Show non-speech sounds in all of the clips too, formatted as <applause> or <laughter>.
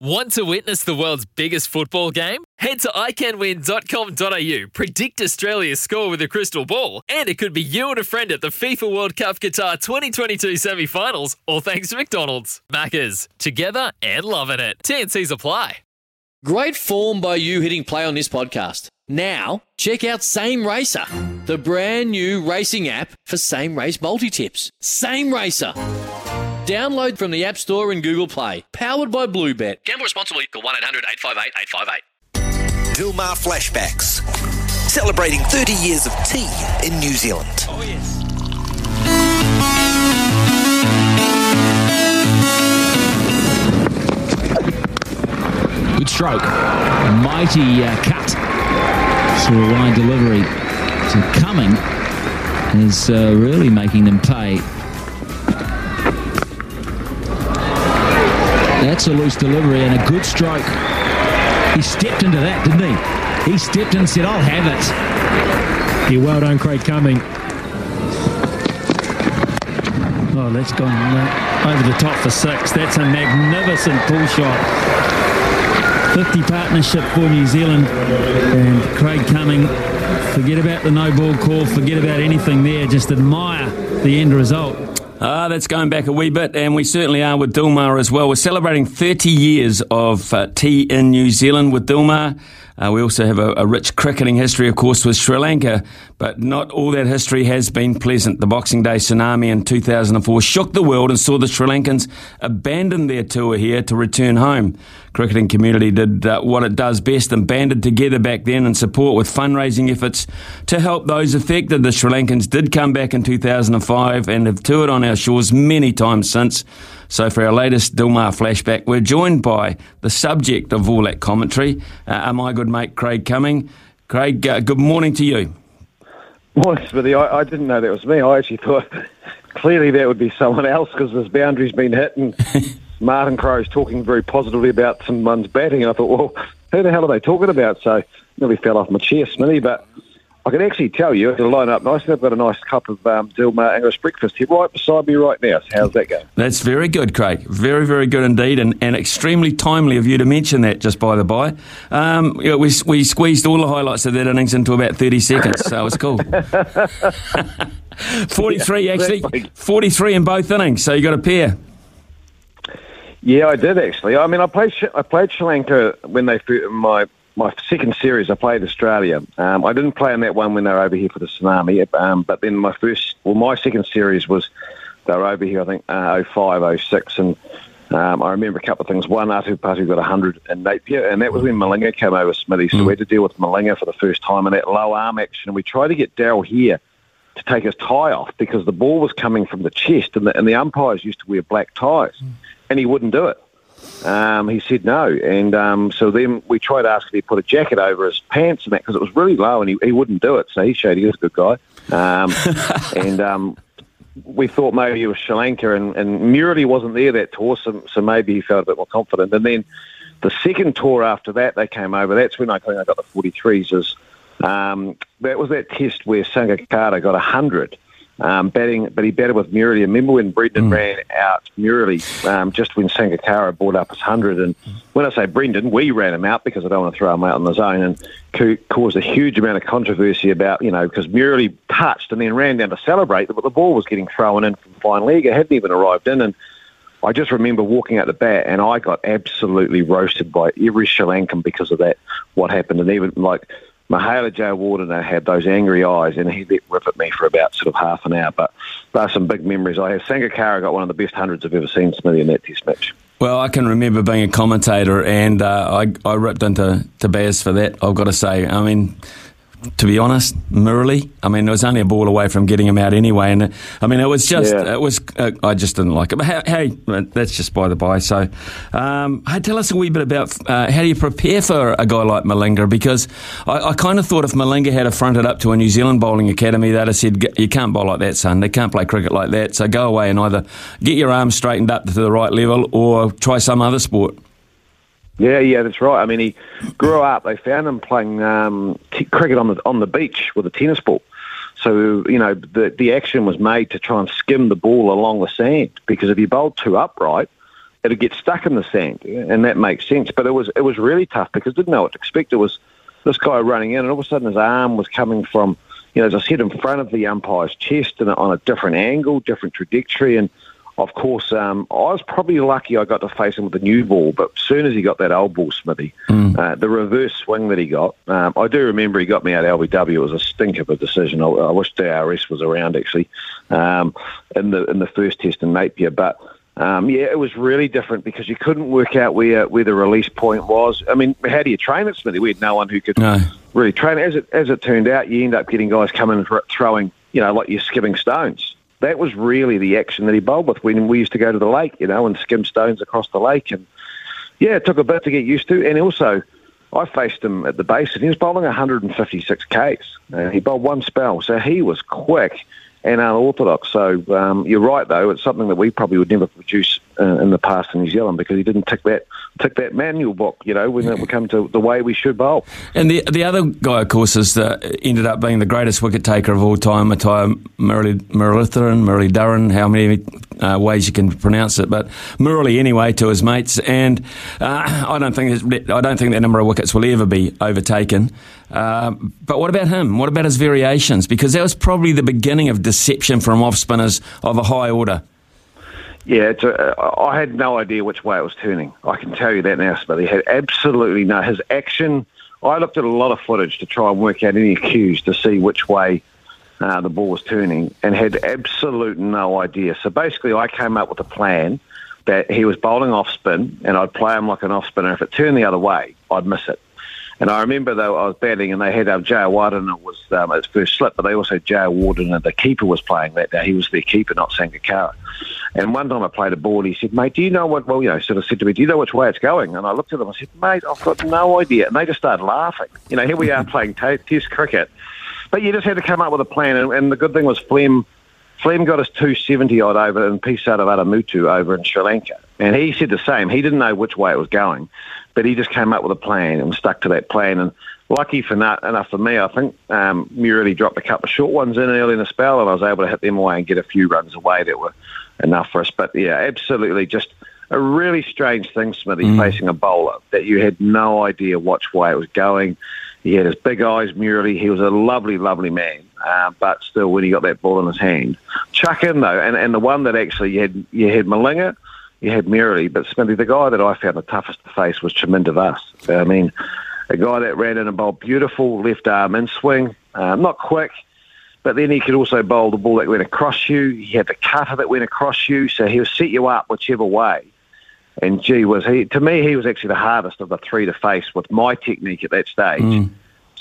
Want to witness the world's biggest football game? Head to iCanWin.com.au, predict Australia's score with a crystal ball, and it could be you and a friend at the FIFA World Cup Qatar 2022 semi finals, all thanks to McDonald's. Maccas, together and loving it. TNC's apply. Great form by you hitting play on this podcast. Now, check out Same Racer, the brand new racing app for same race multi tips. Same Racer. Download from the App Store and Google Play. Powered by Bluebet. Gamble responsibly. Call 1 800 858 858. Dilmah Flashbacks. Celebrating 30 years of tea in New Zealand. Oh, yes. Good stroke. Mighty uh, cut. So a wide delivery to Cumming is uh, really making them pay. That's a loose delivery and a good stroke. He stepped into that, didn't he? He stepped and said, I'll have it. Yeah, well done, Craig Cumming. Oh, that's gone uh, over the top for six. That's a magnificent pull shot. 50 partnership for New Zealand and Craig Cumming. Forget about the no ball call, forget about anything there, just admire the end result. Ah, that's going back a wee bit, and we certainly are with Dilmah as well. We're celebrating 30 years of uh, tea in New Zealand with Dilmah. Uh, we also have a, a, rich cricketing history, of course, with Sri Lanka, but not all that history has been pleasant. The Boxing Day tsunami in 2004 shook the world and saw the Sri Lankans abandon their tour here to return home. Cricketing community did uh, what it does best and banded together back then in support with fundraising efforts to help those affected. The Sri Lankans did come back in 2005 and have toured on our shores many times since. So for our latest Dilmah flashback, we're joined by the subject of all that commentary, uh, my good mate Craig Cumming. Craig, uh, good morning to you. Morning, Smithy. I, I, didn't know that was me. I actually thought <laughs> clearly that would be someone else because this boundary's been hit and <laughs> Martin Crowe's talking very positively about someone's batting. And I thought, well, who the hell are they talking about? So nearly fell off my chair, Smithy. But I can actually tell you, it'll line up nicely. I've got a nice cup of um, Dilmah English breakfast here right beside me right now. So how's that going? That's very good, Craig. Very, very good indeed, and, and extremely timely of you to mention that, just by the by. Um, you know, we, we squeezed all the highlights of that innings into about 30 seconds, so it was cool. <laughs> 43, actually. 43 in both innings, so you got a pair. Yeah, I did actually. I mean, I played I played Sri Lanka when they my my second series, I played Australia. Um, I didn't play in that one when they were over here for the tsunami, um, but then my first, well, my second series was they were over here, I think, uh, 05, 06, and um, I remember a couple of things. One, Atapattu got 100 in Napier, and that was when Malinga came over Smithy, so mm. we had to deal with Malinga for the first time in that low arm action, and we tried to get Daryl here to take his tie off because the ball was coming from the chest, and the, and the umpires used to wear black ties, mm. and he wouldn't do it. Um, he said no, and um, so then we tried to ask if he put a jacket over his pants and that because it was really low, and he, he wouldn't do it. So he showed he was a good guy, um, <laughs> and um, we thought maybe he was Sri Lanka, and, and Murali wasn't there that tour, so, so maybe he felt a bit more confident. And then the second tour after that, they came over. That's when I think I got the 43s. Is um, that was that test where Sangakkara got 100 um, batting, but he batted with Murali. Remember when Brendon mm. ran out Murali um, just when Sangakkara brought up his 100? And when I say Brendon, we ran him out because I don't want to throw him out on the zone and caused a huge amount of controversy about, you know, because Murali touched and then ran down to celebrate, but the ball was getting thrown in from fine leg. It hadn't even arrived in. And I just remember walking out the bat and I got absolutely roasted by every Sri Lankan because of that, what happened. And even like Mahela Jayawardene had those angry eyes, and he let rip at me for about sort of half an hour. But there are some big memories I have. Sangakkara got one of the best hundreds I've ever seen Smithy in that Test match. Well, I can remember being a commentator, and uh, I, I ripped into to Baz for that. I've got to say, I mean to be honest, Murali. I mean, it was only a ball away from getting him out anyway, and I mean, it was just, Yeah. it was. Uh, I just didn't like it. But hey, hey that's just by the by. So, um, hey, tell us a wee bit about uh, how do you prepare for a guy like Malinga? Because I, I kind of thought if Malinga had have fronted up to a New Zealand bowling academy, they'd have said, "You can't bowl like that, son. They can't play cricket like that. So go away and either get your arms straightened up to the right level or try some other sport." Yeah, yeah, that's right. I mean, he grew up. They found him playing um, t- cricket on the on the beach with a tennis ball. So you know, the the action was made to try and skim the ball along the sand because if you bowled too upright, it'd get stuck in the sand, and that makes sense. But it was it was really tough because didn't know what to expect. It was this guy running in, and all of a sudden his arm was coming from, you know, as I said, in front of the umpire's chest and on a different angle, different trajectory, and of course, um, I was probably lucky I got to face him with the new ball, but as soon as he got that old ball, Smithy, uh, the reverse swing that he got, um, I do remember he got me out of LBW. It was a stink of a decision. I, I wish DRS was around actually um, in the in the first test in Napier, but. Um, yeah, it was really different because you couldn't work out where, where the release point was. I mean, how do you train it, Smithy? We had no one who could No. really train. As it as it turned out, you end up getting guys coming and throwing, you know, like you're skipping stones. That was really the action that he bowled with when we used to go to the lake, you know, and skim stones across the lake. And yeah, it took a bit to get used to. And also, I faced him at the base, and he was bowling 156 Ks. And he bowled one spell, so he was quick and unorthodox. So um, you're right, though. It's something that we probably would never produce uh, in the past in New Zealand because he didn't tick that tick that manual book, you know, when it would come to the way we should bowl. And the the other guy, of course, is the, ended up being the greatest wicket taker of all time, Muttiah Murali Muralitharan, Murali Durran, how many uh, ways you can pronounce it, but Murali anyway to his mates. And uh, I don't think I don't think that number of wickets will ever be overtaken. Uh, but what about him? What about his variations? Because that was probably the beginning of deception from off spinners of a high order. Yeah, a, I had no idea which way it was turning. I can tell you that now, but he had absolutely no. His action, I looked at a lot of footage to try and work out any cues to see which way uh, the ball was turning and had absolute no idea. So basically, I came up with a plan that he was bowling off spin and I'd play him like an off spinner. If it turned the other way, I'd miss it. And I remember though I was batting and they had um, Jayawardene. It was um, his first slip, but they also had Jayawardene and the keeper was playing that day. He was their keeper, not Sangakkara. And one time I played a ball, he said, "Mate, do you know what?" Well, you know, sort of said to me, "Do you know which way it's going?" And I looked at them. I said, "Mate, I've got no idea." And they just started laughing. You know, here we are playing t- Test cricket, but you just had to come up with a plan. And, and the good thing was Flem. Flem got us 270 odd over in piece out of Adamutu over in Sri Lanka. And he said the same. He didn't know which way it was going, but he just came up with a plan and stuck to that plan. And lucky for not, enough for me, I think um, dropped a couple of short ones in early in the spell, and I was able to hit them away and get a few runs away that were enough for us. But yeah, absolutely just a really strange thing, Smithy, facing a bowler that you had no idea which way it was going. He had his big eyes, Murali. He was a lovely, lovely man. Uh, but still, when he got that ball in his hand, chuck in though, and, and the one that actually you had, you had Malinga, you had Murali, but Smithy, the guy that I found the toughest to face was Chaminda Vas. I mean, a guy that ran in a bowl, beautiful left arm in swing, uh, not quick, but then he could also bowl the ball that went across you. He had the cutter that went across you, so he'll set you up whichever way. And gee, was he to me? He was actually the hardest of the three to face with my technique at that stage. Mm.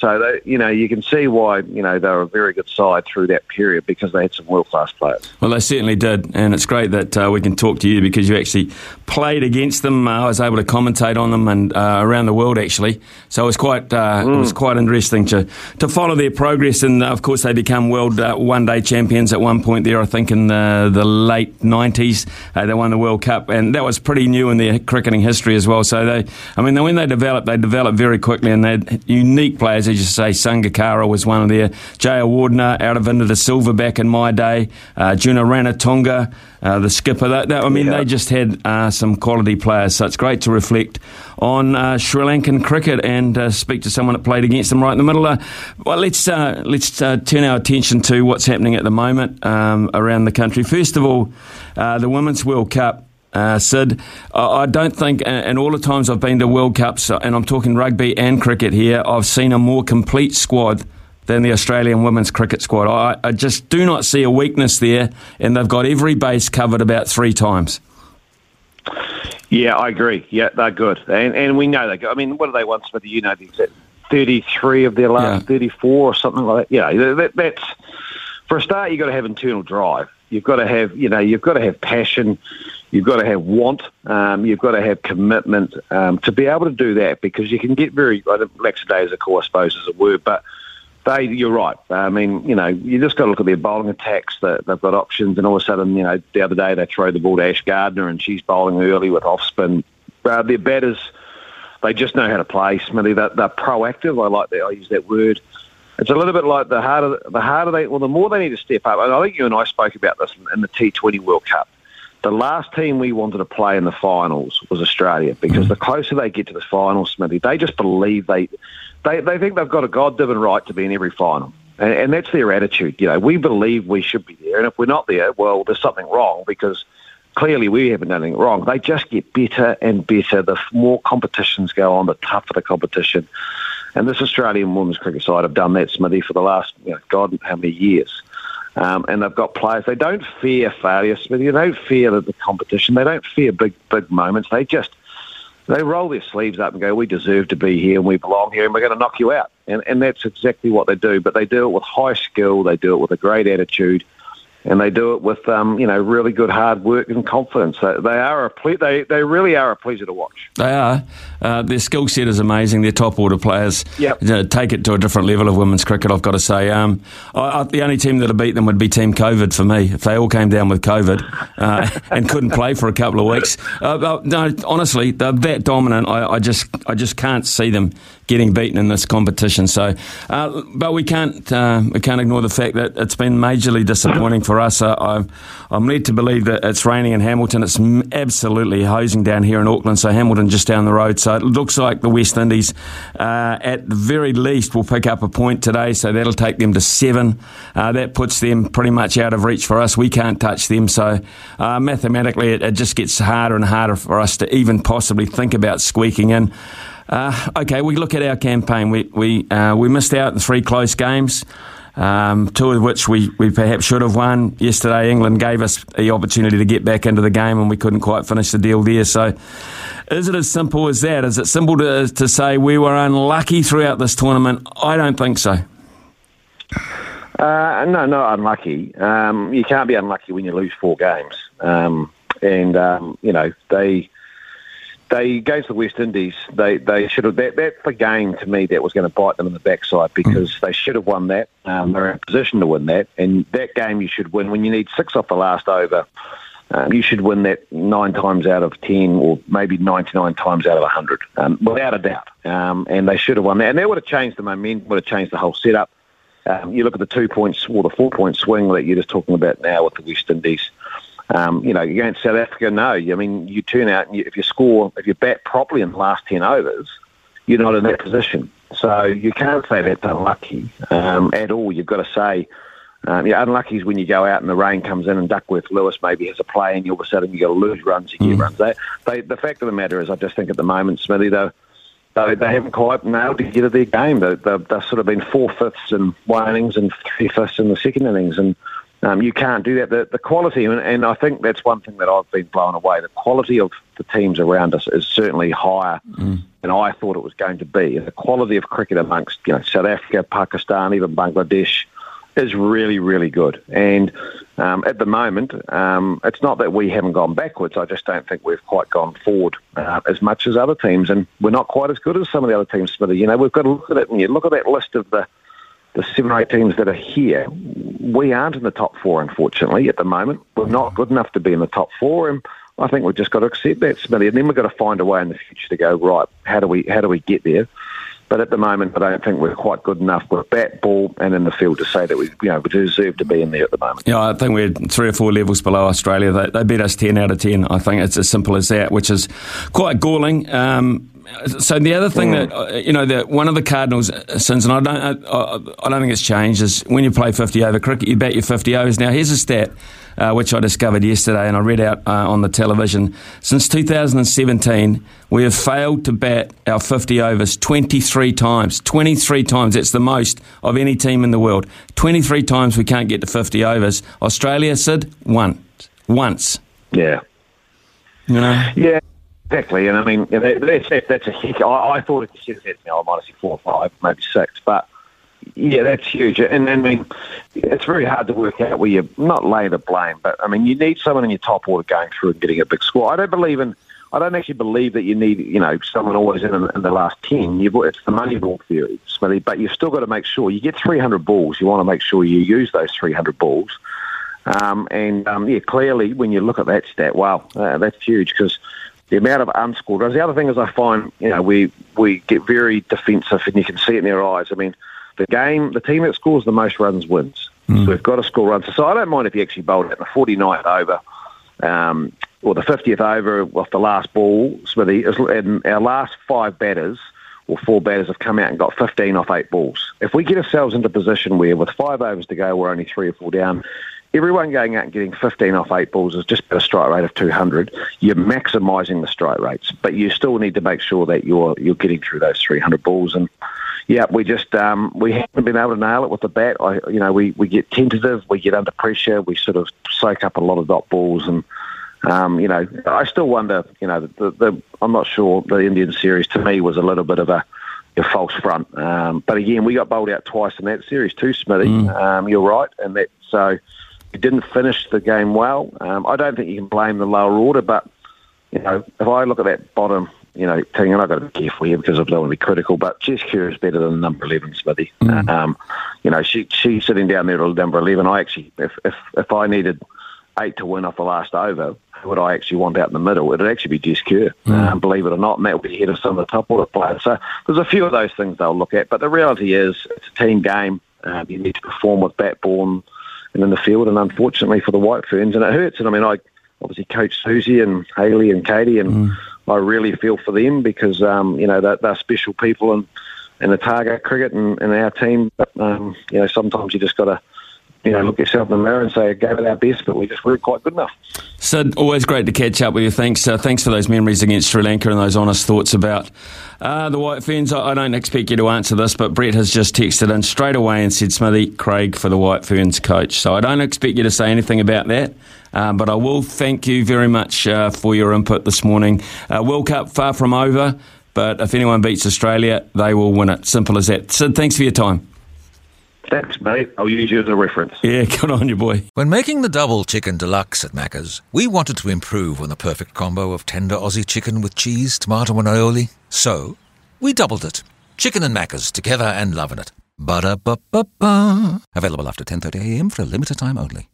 So that, you know, you can see why you know they were a very good side through that period because they had some world class players. Well, they certainly did, and it's great that uh, we can talk to you because you actually played against them. Uh, I was able to commentate on them and uh, around the world actually, so it was quite uh, it was quite interesting to to follow their progress. And uh, of course, they become world uh, one day champions at one point there. I think in the, the late nineties, uh, they won the World Cup, and that was pretty new in their cricketing history as well. So they, I mean, when they developed, they developed very quickly, and they had unique players. As you say, Sangakkara was one of their. Jayawardene out of India Silva back in my day. Uh, Arjuna Ranatunga, uh, the skipper. That, that- I mean, Yeah. they just had uh, some quality players. So it's great to reflect on uh, Sri Lankan cricket and uh, speak to someone that played against them right in the middle. Uh, well, let's uh, let's uh, turn our attention to what's happening at the moment um, around the country. First of all, uh, the Women's World Cup. Uh, Sid, I I don't think, and all the times I've been to World Cups, uh, and I'm talking rugby and cricket here, I've seen a more complete squad than the Australian women's cricket squad. I, I just do not see a weakness there, and they've got every base covered about three times. Yeah, I agree. Yeah, they're good, and and we know they. go- I mean, what do they want, Smithy? You know the exact 33 of their last Yeah. 34 or something like that. Yeah, that, that's for a start. You've got to have internal drive. You've got to have, you know, you've got to have passion. You've got to have want. Um, you've got to have commitment um, to be able to do that because you can get very I don't- lackadaisical, I suppose, is a word, but they, you're right. I mean, you know, you just got to look at their bowling attacks. That they've got options, and all of a sudden, you know, the other day they throw the ball to Ash Gardner, and she's bowling early with off spin. Uh, their batters, they just know how to play. Smithy, they're, they're proactive. I like that. I use that word. It's a little bit like the harder, the harder they, well, the more they need to step up. And I think you and I spoke about this in, in the T20 World Cup. The last team we wanted to play in the finals was Australia because mm. the closer they get to the finals, Smithy, they just believe they, they, they think they've got a God-given right to be in every final. And, and that's their attitude. You know, we believe we should be there. And if we're not there, well, there's something wrong because clearly we haven't done anything wrong. They just get better and better. The more competitions go on, the tougher the competition. And this Australian women's cricket side have done that, Smithy, for the last, you know, God, how many years. Um, and they've got players. They don't fear failure, Smithy. They don't fear the, competition. They don't fear big, big moments. They just they roll their sleeves up and go, "We deserve to be here, and we belong here, and we're going to knock you out." And and that's exactly what they do. But they do it with high skill. They do it with a great attitude, and they do it with um, you know really good hard work and confidence. They, they are a ple- they they really are a pleasure to watch. They are. Uh, their skill set is amazing. They're top order players. Yep. You know, take it to a different level of women's cricket, I've got to say. Um, I, I, the only team that would beat them would be Team COVID for me. If they all came down with COVID uh, <laughs> and couldn't play for a couple of weeks. Uh, but no, honestly, they're that dominant. I, I just I just can't see them getting beaten in this competition. So, uh, but we can't uh, we can't ignore the fact that it's been majorly disappointing for us. Uh, I'm I'm led to believe that it's raining in Hamilton. It's absolutely hosing down here in Auckland. So Hamilton just down the road. So it looks like the West Indies, uh, at the very least, will pick up a point today. So that'll take them to seven. Uh, that puts them pretty much out of reach for us. We can't touch them. So uh, mathematically, it, it just gets harder and harder for us to even possibly think about squeaking in. Uh, okay, we look at our campaign. We we uh, we missed out in three close games, um, two of which we, we perhaps should have won. Yesterday, England gave us the opportunity to get back into the game, and we couldn't quite finish the deal there. So, is it as simple as that? Is it simple to to say we were unlucky throughout this tournament? I don't think so. Uh, no, not unlucky. Um, you can't be unlucky when you lose four games. Um, and um, you know they they against the West Indies. They they should have that that's the game to me that was going to bite them in the backside because they should have won that. Um, they're in a position to win that, and that game you should win when you need six off the last over. Um, you should win that nine times out of ten, or maybe ninety-nine times out of hundred, um, without a doubt. Um, and they should have won that, and that would have changed the momentum, would have changed the whole setup. Um, you look at the two points or the four point swing that you're just talking about now with the West Indies. Um, you know, against South Africa, no. I mean, you turn out and you, if you score, if you bat properly in the last ten overs, you're not in that position. So you can't say that's unlucky um, at all. You've got to say, um, yeah, unlucky is when you go out and the rain comes in and Duckworth Lewis maybe has a play and all of a sudden you've got to lose runs, you get runs. They, they, the fact of the matter is, I just think at the moment, Smithy, they they, they haven't quite nailed together their game. They, they've, they've sort of been four fifths in one innings and three fifths in the second innings, and um, you can't do that. The, the quality, and, and I think that's one thing that I've been blown away. The quality of the teams around us is certainly higher than I thought it was going to be. The quality of cricket amongst you know South Africa, Pakistan, even Bangladesh is really, really good. And um, at the moment, um, it's not that we haven't gone backwards. I just don't think we've quite gone forward uh, as much as other teams, and we're not quite as good as some of the other teams. Smithy, you know, we've got to look at it, and you look at that list of the the seven or eight teams that are here. We aren't in the top four, unfortunately, at the moment. We're not good enough to be in the top four, and I think we've just got to accept that, Smithy. And then we've got to find a way in the future to go right. How do we how do we get there? But at the moment, I don't think we're quite good enough with bat, ball, and in the field to say that we, you know, we deserve to be in there at the moment. Yeah, I think we're three or four levels below Australia. They, they beat us 10 out of 10. I think it's as simple as that, which is quite galling. Um, so the other thing that uh, you know that one of the Cardinals sins, and I don't, I, I don't think it's changed, is when you play fifty over cricket, you bat your fifty overs. Now here's a stat uh, which I discovered yesterday, and I read out uh, on the television. Since 2017, we have failed to bat our 50 overs 23 times. 23 times. That's the most of any team in the world. 23 times we can't get to 50 overs. Australia, Sid, once. Once. Yeah. You know? Yeah. Exactly. And I mean, you that's, that's a huge. I, I thought it should have had, you know, I might have said four or five, maybe six, but yeah, that's huge. And I mean, it's very hard to work out where you're not laying the blame, but I mean, you need someone in your top order going through and getting a big score. I don't believe in. I don't actually believe that you need, you know, someone always in, in the last 10. You've, it's the money ball theory, Smithy, but you've still got to make sure you get 300 balls. You want to make sure you use those 300 balls. Um, and, um, yeah, clearly, when you look at that stat, wow, uh, that's huge because the amount of unscored runs. The other thing is I find, you know, we, we get very defensive and you can see it in their eyes. I mean, the game, the team that scores the most runs wins. Mm. So we've got to score runs. So I don't mind if you actually bowled it in the 49th over um, or the 50th over off the last ball, Smithy. And our last five batters or four batters have come out and got 15 off eight balls. If we get ourselves into position where with five overs to go, we're only three or four down, everyone going out and getting 15 off eight balls is just a strike rate of 200. You're maximising the strike rates, but you still need to make sure that you're you're getting through those 300 balls. And yeah, we just um, we haven't been able to nail it with the bat. I, you know, we, we get tentative, we get under pressure, we sort of soak up a lot of dot balls, and um, you know, I still wonder. You know, the, the, I'm not sure the Indian series to me was a little bit of a, a false front. Um, but again, we got bowled out twice in that series too, Smithy. Mm. Um, you're right, and that so we didn't finish the game well. Um, I don't think you can blame the lower order, but you know, if I look at that bottom you know, team, and I've got to be careful here because I don't want to be critical, but Jess Kerr is better than number 11, Smithy. Mm. Um, you know, she she's sitting down there at number 11. I actually, if, if, if I needed eight to win off the last over, who would I actually want out in the middle? It'd actually be Jess Kerr, mm. um, believe it or not, and that would be ahead of some of the top order players. So there's a few of those things they'll look at, but the reality is it's a team game. Um, you need to perform with bat, ball, and in the field, and unfortunately for the White Ferns, and it hurts. And I mean, I obviously coach Susie and Haley and Katie, and mm. I really feel for them because um, you know they're, they're, special people and in the target cricket and, and our team. But um, you know sometimes you just got to you know look yourself in the mirror and say I gave it our best, but we just weren't quite good enough. Sid, always great to catch up with you. Thanks, uh, thanks for those memories against Sri Lanka and those honest thoughts about uh, the White Ferns. I, I, don't expect you to answer this, but Brett has just texted in straight away and said Smithy Craig for the White Ferns coach. So I don't expect you to say anything about that. Uh, but I will thank you very much uh, for your input this morning. Uh, World Cup far from over, but if anyone beats Australia, they will win it. Simple as that. Sid, thanks for your time. Thanks, mate. I'll use you as a reference. Yeah, <laughs> good on you, boy. When making the double chicken deluxe at Macca's, we wanted to improve on the perfect combo of tender Aussie chicken with cheese, tomato, and aioli. So, we doubled it. Chicken and Macca's together and loving it. Ba-da-ba-ba-ba. Available after 10.30am for a limited time only.